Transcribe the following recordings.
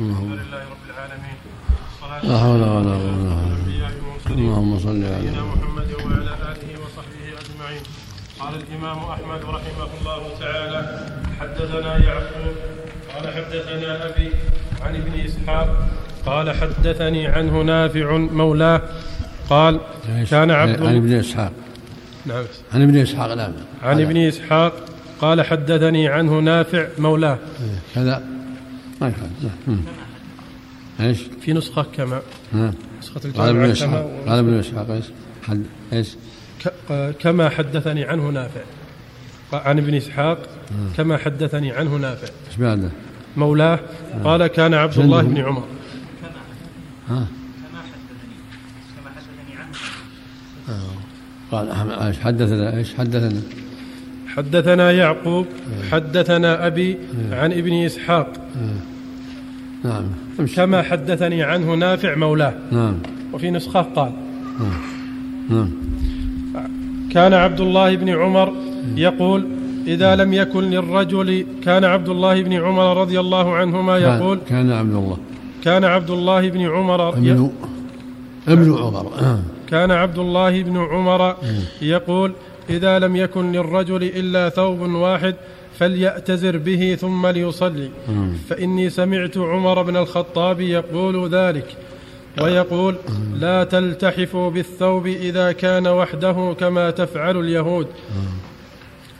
الحمد لله رب العالمين. لا حول ولا قوة اللهم صل على سيدنا محمد. وعلى آله وصحبه أجمعين. قال الإمام أحمد رحمه الله تعالى حدثنا يعقوب قال حدثنا أبي عن ابن إسحاق قال حدثني عنه نافع مولاه قال كان عبد عن ابن إسحاق. نعم. عن ابن إسحاق نعم عن ابن إسحاق قال حدثني عنه نافع مولاه. كذا ما نعم. إيش؟ في نسخة كما ها. نسخة قال ابن الجامعة اسحاق كما قال ابن اسحاق إيش؟ حد إيش؟ ك- كما حدثني عنه نافع. عن ابن إسحاق كما حدثني عنه نافع. إيش بعده؟ مولاه قال كان عبد الله بن عمر. ها؟ قال أحمد- إيش حدثنا؟ إيش حدثنا؟ حدثنا يعقوب حدثنا أبي عن ابن إسحاق. نعم. كما حدثني عنه نافع مولاه. نعم. وفي نسخة قال نعم. كان عبد الله بن عمر يقول إذا لم يكن للرجل كان عبد الله بن عمر رضي الله عنهما يقول كان عبد الله. كان عبد الله بن عمر ابن ابن عمر. كان عبد الله بن عمر يقول إذا لم يكن للرجل إلا ثوب واحد فليأتزر به ثم ليصلي. فإني سمعت عمر بن الخطاب يقول ذلك ويقول لا تلتحفوا بالثوب إذا كان وحده كما تفعل اليهود.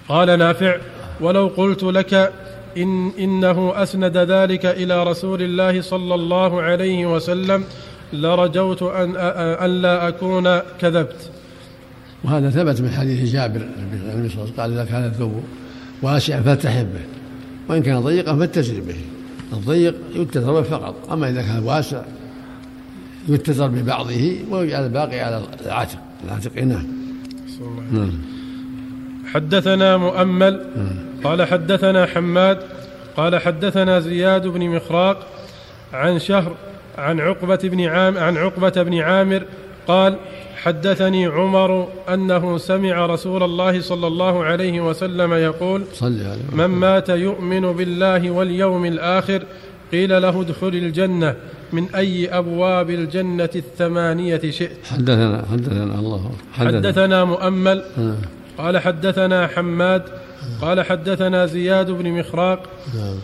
قال نافع ولو قلت لك إن إنه أسند ذلك إلى رسول الله صلى الله عليه وسلم لرجوت أن, أن لا أكون كذبت. وهذا ثبت من حديث جابر النبي صلى الله عليه وسلم قال إذا كان الثوب واسعا فالتحف به وإن كان ضيقا فاتزر به الضيق يتزر به فقط أما إذا كان واسع يتزر ببعضه ويجعل الباقي على العاتق العاتق نعم نعم. حدثنا مؤمل قال حدثنا حماد قال حدثنا زياد بن مخراق عن شهر عن عقبة بن عام عن عقبة بن عامر قال حدثني عمر أنه سمع رسول الله صلى الله عليه وسلم يقول من مات يؤمن بالله واليوم الآخر قيل له ادخل الجنة من أي أبواب الجنة الثمانية شئت حدثنا حدثنا الله حدثنا مؤمل آه. قال حدثنا حماد قال حدثنا زياد بن مخراق نعم.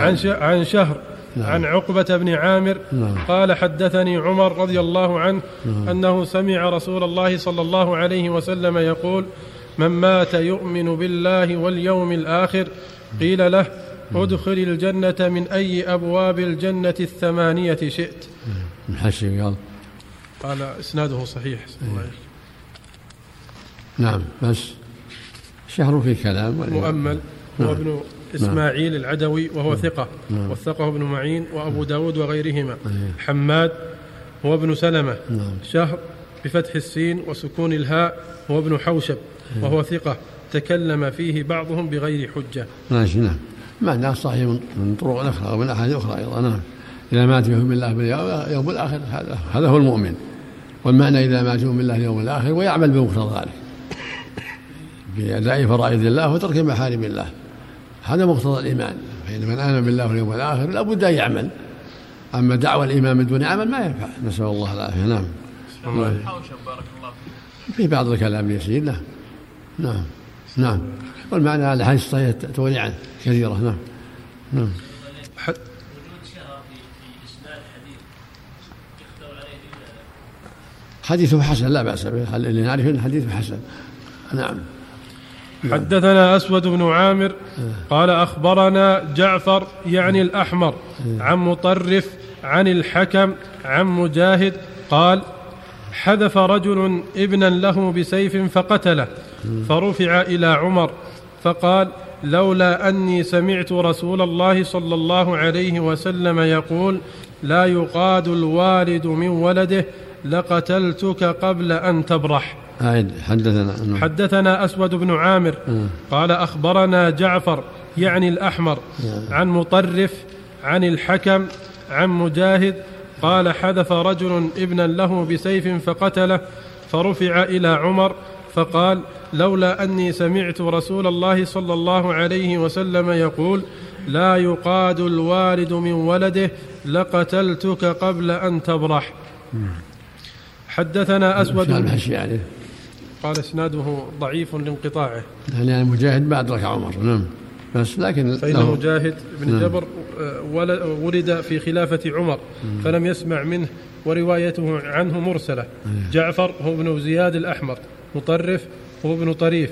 عن عن شهر عن عقبة بن عامر نعم. قال حدثني عمر رضي الله عنه أنه سمع رسول الله صلى الله عليه وسلم يقول من مات يؤمن بالله واليوم الآخر. قيل له ادخل الجنة من أي أبواب الجنة الثمانية شئت. محشي قال. قال إسناده صحيح. الله. نعم بس شهر في كلام. مؤمل. نعم. هو ابن إسماعيل العدوي وهو ثقة وثقه ابن معين وأبو داود وغيرهما. حماد هو ابن سلمة. نعم. شهر بفتح السين وسكون الهاء هو ابن حوشب وهو ثقة. تكلم فيه بعضهم بغير حجة. ماشي نعم. معناه صحيح من طرق أخرى ومن أحاديث أخرى أيضا. نعم. إذا مات يؤمن بالله باليوم الآخر هذا هذا هو المؤمن. والمعنى إذا مات يؤمن بالله اليوم الآخر ويعمل بمقتضى ذلك. بأداء فرائض الله وترك محارم الله. هذا مقتضى الإيمان. فإن من آمن بالله واليوم الآخر لابد أن يعمل. أما دعوى الإيمان من دون عمل ما ينفع. نسأل الله العافية. نعم. بارك الله في بعض الكلام يسير. نعم. نعم. نعم. والمعنى على الحديث الصحيح تولي عنه كثيرة. نعم. نعم. حديث حديثه حسن لا بأس به. اللي نعرف أن حديثه حسن. نعم. حدثنا أسود بن عامر قال أخبرنا جعفر يعني الأحمر عن مطرف عن الحكم عن مجاهد قال حذف رجل ابنا له بسيف فقتله فرفع إلى عمر فقال لولا أني سمعت رسول الله صلى الله عليه وسلم يقول لا يقاد الوالد من ولده لقتلتك قبل أن تبرح. حدثنا. حدثنا أسود بن عامر قال أخبرنا جعفر يعني الأحمر عن مطرف عن الحكم عن مجاهد قال حذف رجل ابنا له بسيف فقتله فرفع إلى عمر فقال لولا أني سمعت رسول الله صلى الله عليه وسلم يقول لا يقاد الوالد من ولده لقتلتك قبل أن تبرح. حدثنا المحشي عليه قال إسناده ضعيف لانقطاعه. يعني مجاهد ما ادرك عمر؟ نعم. بس لكن فإن له- مجاهد بن نعم. جبر آه، ول- ولد في خلافة عمر فلم يسمع منه وروايته عنه مرسلة. جعفر هو ابن زياد الأحمر مطرف هو ابن طريف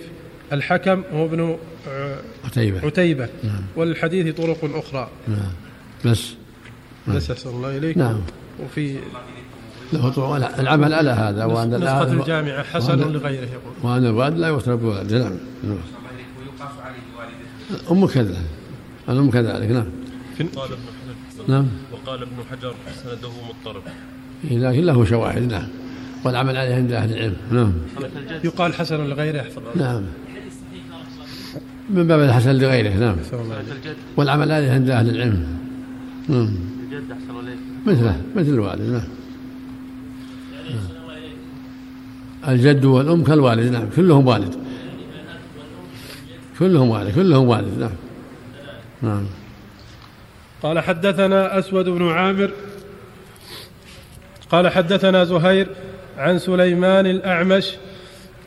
الحكم هو ابن آه، قتيبة عتيبة. والحديث طرق أخرى. نعم. بس. بس أحسن الله إليك. نعم. وفي له العمل على هذا وأن نسخة الجامعة حسن لغيره يقول. وأن الوالد لا يترك بولد نعم نعم. أم كذا. الأم كذلك نعم. في قال ابن حجر نعم وقال ابن حجر سنده مضطرب. إيه، لكن له شواهد نعم. والعمل عليه عند أهل العلم نعم. يقال حسن لغيره يحفظ نعم. من باب الحسن لغيره نعم. والعمل عليه عند أهل العلم نعم. الجد أحسن مثله مثل الوالد نعم. الجد والأم كالوالد نعم كلهم والد. كلهم والد كلهم والد نعم. نعم. قال حدثنا أسود بن عامر قال حدثنا زهير عن سليمان الأعمش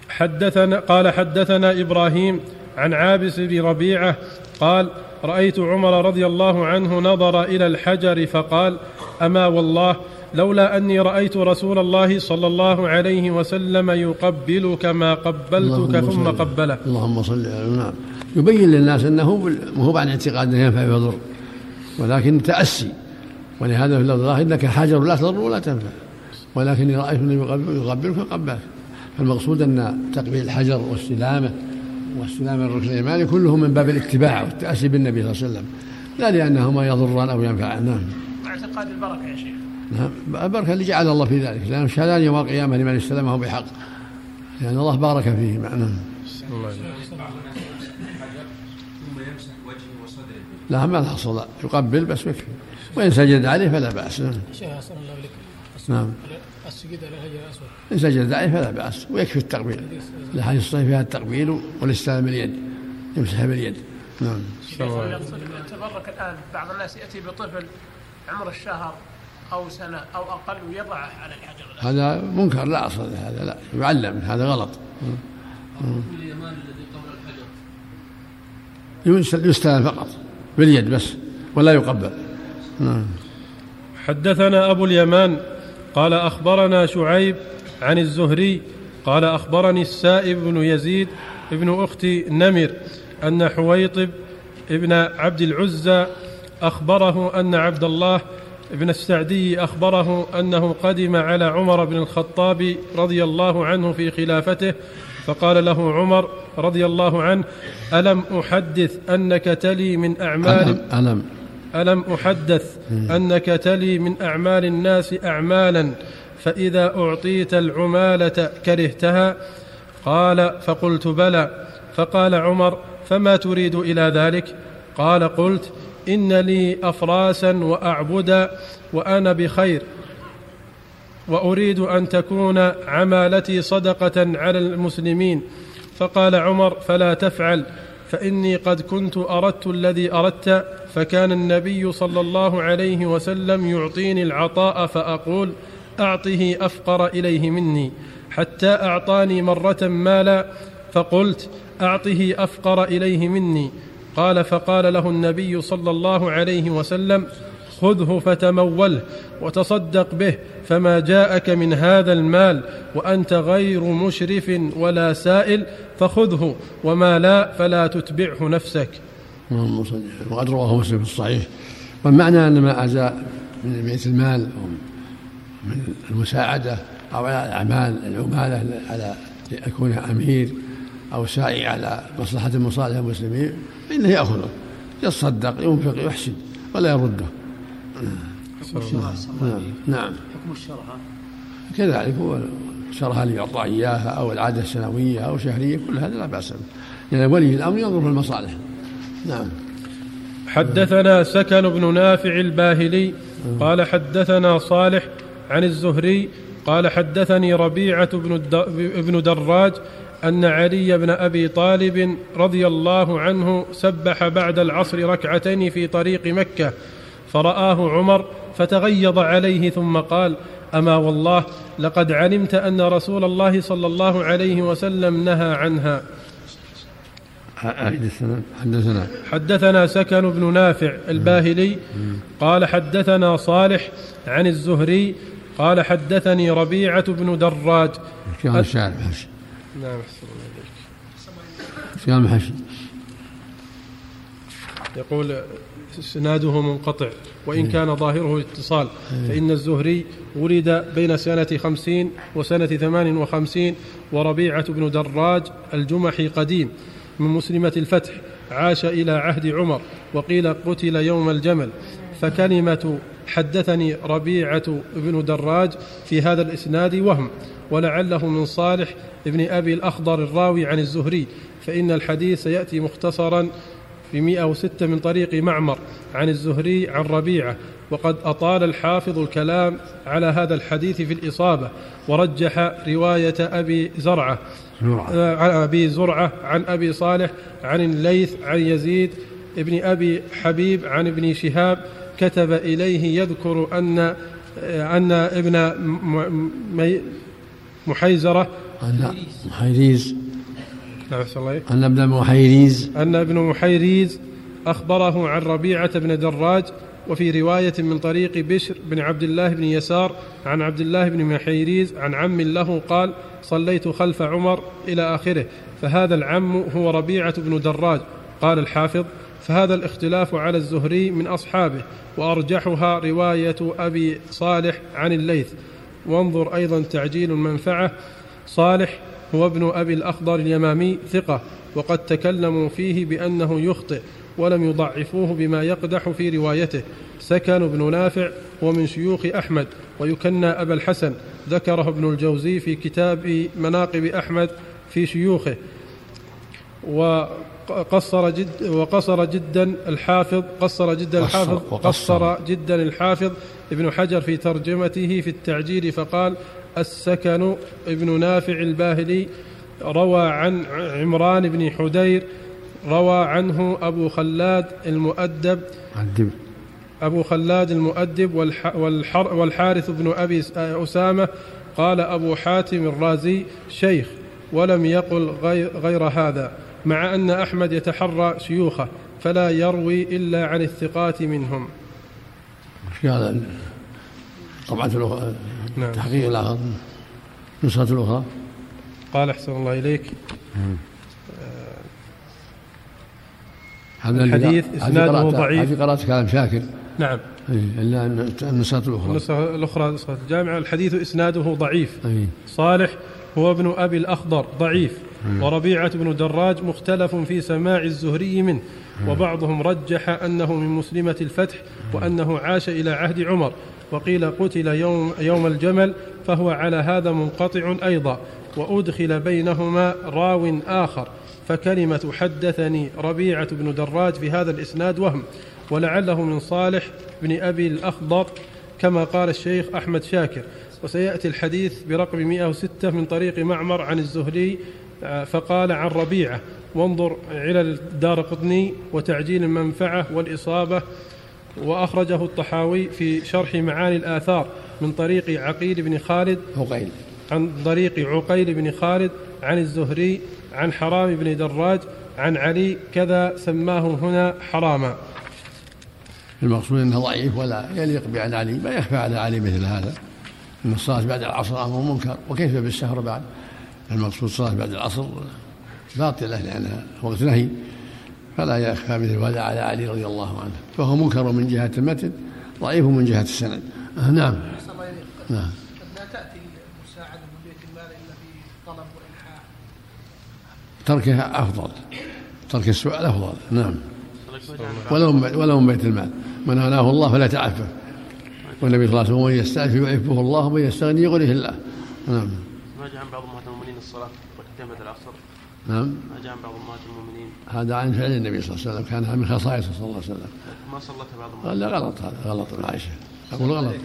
حدثنا قال حدثنا إبراهيم عن عابس بن ربيعة قال رأيت عمر رضي الله عنه نظر إلى الحجر فقال أما والله لولا أني رأيت رسول الله صلى الله عليه وسلم يقبلك ما قبلتك اللهم ثم قبله. اللهم صل على نعم. يبين للناس أنه مو عن اعتقاد أنه ينفع ويضر ولكن تأسي. ولهذا في اللفظ الآخر إنك حجر لا تضر ولا تنفع. ولكني رأيت أنه يقبل- يقبلك فقبلك. فالمقصود أن تقبيل الحجر واستلامه واستلام الركن الإيماني كله من باب الاتباع والتأسي بالنبي صلى الله عليه وسلم. لا لأنهما يضران أو ينفعان. نعم. اعتقاد البركة يا شيخ. نعم. البركه اللي جعل الله في ذلك. لأنه شهدان يوم القيامة لمن استلمه بحق. لأن الله بارك فيه. نعم. الله إليك. لا ما الحصل لا يقبل بس يكفي وإن سجد عليه فلا بأس. نعم. نعم. السجود على الحجر إن سجد عليه فلا بأس. ويكفي التقبيل. الحديث الصحيح فيها التقبيل والاستلام باليد. يمسح باليد. نعم. يقصد يتبرك الآن. بعض الناس يأتي بطفل عمره الشهر. أو سنة أو أقل ويضعه على الحجر. هذا منكر لا أصل هذا لا. يعلم هذا غلط. اليمان الذي قبل الحجر. يمس- يستلم فقط باليد بس ولا يقبل. نعم. حدثنا أبو اليمان قال أخبرنا شعيب عن الزهري قال أخبرني السائب بن يزيد ابن أخت نمر أن حويطب ابن عبد العزى أخبره أن عبد الله بن السعدي أخبره أنه قدم على عمر بن الخطاب رضي الله عنه في خلافته فقال له عمر رضي الله عنه ألم أحدث أنك تلي من أعمال ألم ألم. ألم أحدث أنك تلي من أعمال الناس أعمالا فإذا أعطيت العمالة كرهتها؟ قال فقلت بلى. فقال عمر فما تريد إلى ذلك؟ قال قلت إن لي أفراسا وأعبدا وأنا بخير. وأريد أن تكون عمالتي صدقة على المسلمين. فقال عمر فلا تفعل فإني قد كنت أردت الذي أردت. فكان النبي صلى الله عليه وسلم يعطيني العطاء فأقول أعطه أفقر إليه مني حتى أعطاني مرة مالا فقلت أعطه أفقر إليه مني. قال فقال له النبي صلى الله عليه وسلم خذه فتموله وتصدق به فما جاءك من هذا المال وأنت غير مشرف ولا سائل فخذه وما لا فلا تتبعه نفسك. اللهم صل على- وقد رواه مسلم في الصحيح. والمعنى أن ما ازاء من بيت المال أو من المساعدة أو على الأعمال العمالة على يكون أمير أو ساعي على مصلحة من مصالح المسلمين فانه يأخذه يتصدق ينفق يحسن ولا يرده. نعم. نعم. حكم الشرع كذلك هو الشرها اللي يعطى اياها أو العادة السنويه أو شهريه كل هذا لا بأس به. يعني ولي الأمر ينظر في المصالح. نعم. حدثنا سكن بن نافع الباهلي قال حدثنا صالح عن الزهري قال حدثني ربيعة بن الد- بن دراج أن علي بن أبي طالب رضي الله عنه سبح بعد العصر ركعتين في طريق مكة فرآه عمر فتغيظ عليه ثم قال أما والله لقد علمت أن رسول الله صلى الله عليه وسلم نهى عنها. السنة حدثنا. حدثنا سكن بن نافع الباهلي قال حدثنا صالح عن الزهري قال حدثني ربيعة بن دراج قال الشارح نعم أحسن الله. كان بحش يقول إسناده منقطع وإن كان ظاهره اتصال فإن الزهري ولد بين سنة خمسين وسنة ثمان وخمسين وربيعة بن دراج الجمحي قديم من مسلمة الفتح عاش إلى عهد عمر وقيل قتل يوم الجمل فكلمة حدثني ربيعة بن دراج في هذا الإسناد وهم ولعله من صالح ابن أبي الأخضر الراوي عن الزهري فإن الحديث سيأتي مختصرا في 106 من طريق معمر عن الزهري عن ربيعة وقد أطال الحافظ الكلام على هذا الحديث في الإصابة ورجح رواية أبي زرعة. آه، عن أبي زرعة عن أبي صالح عن الليث عن يزيد ابن أبي حبيب عن ابن شهاب كتب إليه يذكر أن أن ابن محيزرة أن محيريز. نعم. أن ابن محيريز. أن ابن محيريز أخبره عن ربيعة بن دراج وفي رواية من طريق بشر بن عبد الله بن يسار عن عبد الله بن محيريز عن عم له قال صليت خلف عمر إلى آخره فهذا العم هو ربيعة بن دراج. قال الحافظ فهذا الاختلاف على الزهري من أصحابه وأرجحها رواية أبي صالح عن الليث. وانظر أيضا تعجيل المنفعة صالح هو ابن أبي الأخضر اليمامي ثقة وقد تكلموا فيه بأنه يخطئ ولم يضعفوه بما يقدح في روايته. سكن بن نافع هو من شيوخ أحمد ويكنى أبا الحسن. ذكره ابن الجوزي في كتاب مناقب أحمد في شيوخه. وقصر جد وقصر جدا الحافظ قصر جدا الحافظ. قصر جدا الحافظ ابن حجر في ترجمته في التعجيل فقال السكن ابن نافع الباهلي روى عن عمران بن حدير روى عنه أبو خلاد المؤدب. أبو خلاد المؤدب والحارث بن أبي أسامة. قال أبو حاتم الرازي شيخ ولم يقل غير, غير هذا. مع أن أحمد يتحرى شيوخه فلا يروي إلا عن الثقات منهم. في هذا طبعة الأخرى نعم. تحقيق الآخر نسخة الأخرى. قال أحسن الله إليك. هذا الحديث إسناده ضعيف. هذه قراءة كلام شاكر. نعم. إلا أن النسخة الأخرى. النسخة الأخرى نسخة الجامعة. الحديث إسناده ضعيف. أي. صالح هو ابن أبي الأخضر ضعيف. وربيعة بن دراج مختلف في سماع الزهري منه وبعضهم رجح أنه من مسلمة الفتح وأنه عاش إلى عهد عمر وقيل قتل يوم, يوم الجمل فهو على هذا منقطع أيضا وأدخل بينهما راو آخر فكلمة حدثني ربيعة بن دراج في هذا الإسناد وهم ولعله من صالح بن أبي الأخضر كما قال الشيخ أحمد شاكر وسيأتي الحديث برقم 106 من طريق معمر عن الزهري فقال عن ربيعة وانظر علل الدار قطني وتعجيل المنفعة والإصابة. وأخرجه الطحاوي في شرح معاني الآثار من طريق عقيل بن خالد عقيل. عن طريق عقيل بن خالد عن الزهري عن حرام بن دراج عن علي كذا سماه هنا حراما. المقصود إنه ضعيف ولا يليق بعد علي ما يخفى على علي مثل هذا. ان الصلاه بعد العصر أمر منكر وكيف بالسهر بعد؟ المقصود الصلاه بعد العصر باطله لانها وقت نهي فلا يخفى مثل هذا على علي رضي الله عنه. فهو منكر من جهة المتن ضعيف من جهة السند. آه نعم. نعم. تركها أفضل. ترك السؤال أفضل. نعم. ولو ولو من بيت المال. من اغناه الله فلا تعفف. والنبي صلى الله عليه وسلم من يستعف يعفه الله ومن يستغني يغنيه الله. نعم. ما جاء عن بعض ركعتين بعد العصر. نعم. ما جاء عن بعض امهات المؤمنين. هذا عن فعل النبي صلى الله عليه وسلم كان من خصائصه صلى الله عليه وسلم. ما صلتها بعض امهات قال لا غلط هذا غلط من عائشه أقول غلط.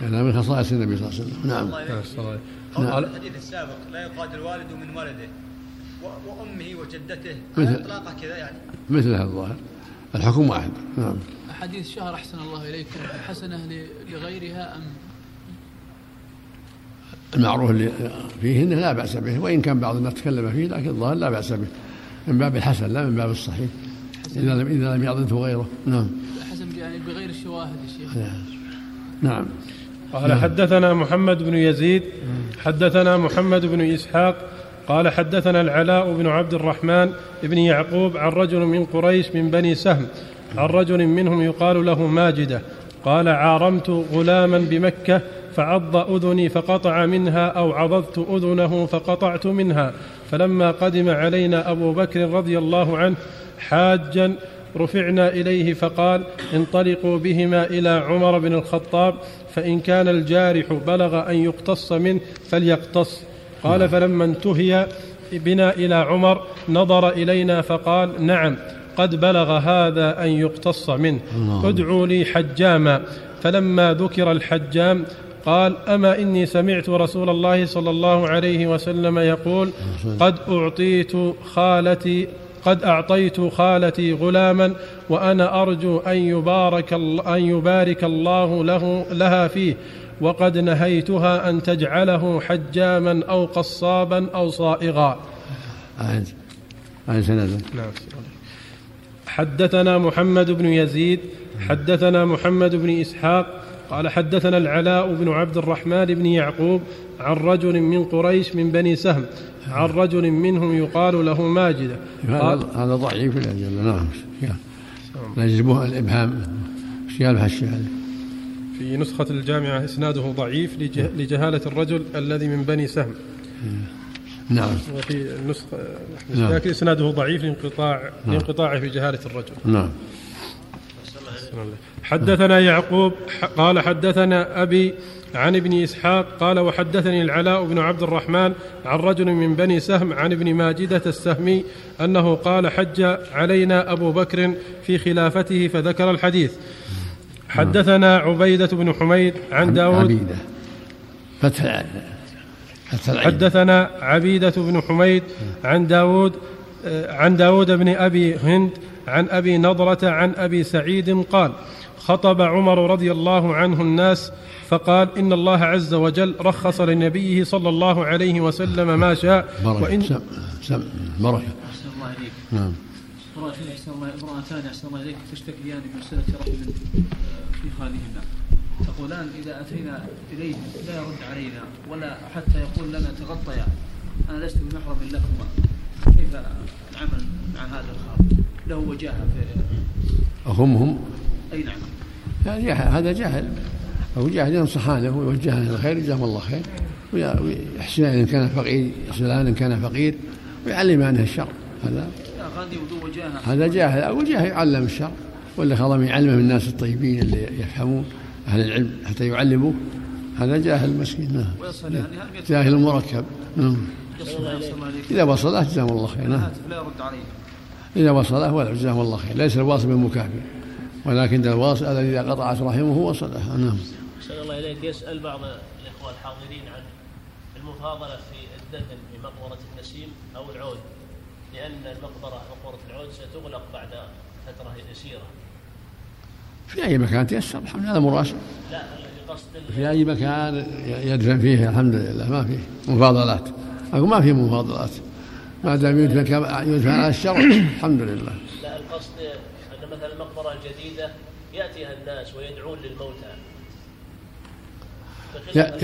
كان من خصائص النبي صلى الله عليه وسلم. نعم. الله. نعم. الحديث السابق لا يقاد الوالد من ولده وأمه وجدته. مثل- إطلاقه كذا يعني. مثل هذا الظاهر. الحكم واحد. نعم. أحاديث شهر أحسن الله إليكم. حسنة لغيرها أم المعروف اللي فيهن لا بأس به وإن كان بعض الناس تكلم فيه لكن الظاهر لا بأس به. من باب الحسن لا من باب الصحيح. إذا لم إذا لم يعضده غيره. نعم. حسن يعني بغير الشواهد يا شيخ. نعم. قال حدثنا محمد بن يزيد حدثنا محمد بن إسحاق قال حدثنا العلاء بن عبد الرحمن بن يعقوب عن رجل من قريش من بني سهم عن رجل منهم يقال له ماجدة قال عارمت غلاما بمكة فعض أذني فقطع منها أو عضضت أذنه فقطعت منها. فلما قدم علينا أبو بكر رضي الله عنه حاجا رفعنا إليه فقال انطلقوا بهما إلى عمر بن الخطاب فإن كان الجارح بلغ أن يقتص منه فليقتص. قال فلما انتهي بنا إلى عمر نظر إلينا فقال نعم. قد بلغ هذا أن يقتص منه. ادعوا لي حجاما. فلما ذكر الحجام قال أما إني سمعت رسول الله صلى الله عليه وسلم يقول قد أعطيت خالتي قد أعطيت خالتي غلاما وأنا أرجو أن يبارك أن يبارك الله له لها فيه. وقد نهيتها أن تجعله حجاما أو قصابا أو صائغا. أعد سندا نعم. حدثنا محمد بن يزيد حدثنا محمد بن إسحاق قال حدثنا العلاء بن عبد الرحمن بن يعقوب عن رجل من قريش من بني سهم عن رجل منهم يقال له ماجده قال هذا ضعيف لا جل نعم يجبه قال بهالشيء هذا. في نسخة الجامعة إسناده ضعيف لجه- لجهالة الرجل الذي من بني سهم. نعم. وفي النسخة نعم. لكن إسناده ضعيف لانقطاع لانقطاعه في جهالة الرجل. نعم. حدثنا يعقوب قال حدثنا أبي عن ابن إسحاق قال وحدثني العلاء بن عبد الرحمن عن رجل من بني سهم عن ابن ماجدة السهمي أنه قال حج علينا أبو بكر في خلافته فذكر الحديث. حدثنا عبيدة بن حميد عن داود. عبيدة. فتح حدثنا عبيدة بن حميد عن داود آه، عن داود بن أبي هند عن أبي نضرة عن أبي سعيد قال خطب عمر رضي الله عنه الناس فقال إن الله عز وجل رخص لنبيه صلى الله عليه وسلم ما شاء. بركة وإن سم سم بركة أحسن الله إليك. نعم. امرأة أحسن الله امرأتان أحسن الله إليك. تشتكيان من مسألة رجل في خالهما تقولان إذا أتينا إليه لا يرد علينا ولا حتى يقول لنا تغطيا. أنا لست بمحرم لكما. كيف العمل مع هذا الخال له وجاهة في أخمهم أي نعم. يعني هذا جهل أو جاهل ينصحان له ويوجهان إلى الخير جزاهم الله خير. ويحسنان إن كان فقير يحسنان إن كان فقير ويعلمانه الشر. هذا؟ هذا جاهل. أو جاهل يعلم الشر. ولا خضم يعلمه من الناس الطيبين اللي يفهمون أهل العلم حتى يعلموه هذا جاهل مسكين نعم. ويصل يعني هل جاهل مركب نعم. إذا وصله جزاهم الله خير. نعم. لا يرد علينا إذا وصله ولا جزاهم الله خير. ليس الواصل بمكافئ ولكن الواصل الذي إذا قطعت رحمه وصله نعم. أحسن الله إليك. يسأل بعض الإخوة الحاضرين عن المفاضلة في الدفن في مقبرة النسيم أو العود. لأن المقبرة مقبرة العود ستغلق بعد فترة يسيرة. في أي مكان تيسر الحمد لله هذا مراسل في أي مكان يدفن فيه الحمد لله ما فيه مفاضلات. أقول ما في مفاضلات. ما دام يدفن كما يدفن على الشرع الحمد لله. لا القصد أن مثلا المقبرة الجديدة يأتيها الناس ويدعون للموتى.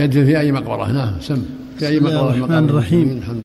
يدفن في أي مقبرة؟ نعم سم. في أي بسم الله مقبرة الرحمن الرحيم.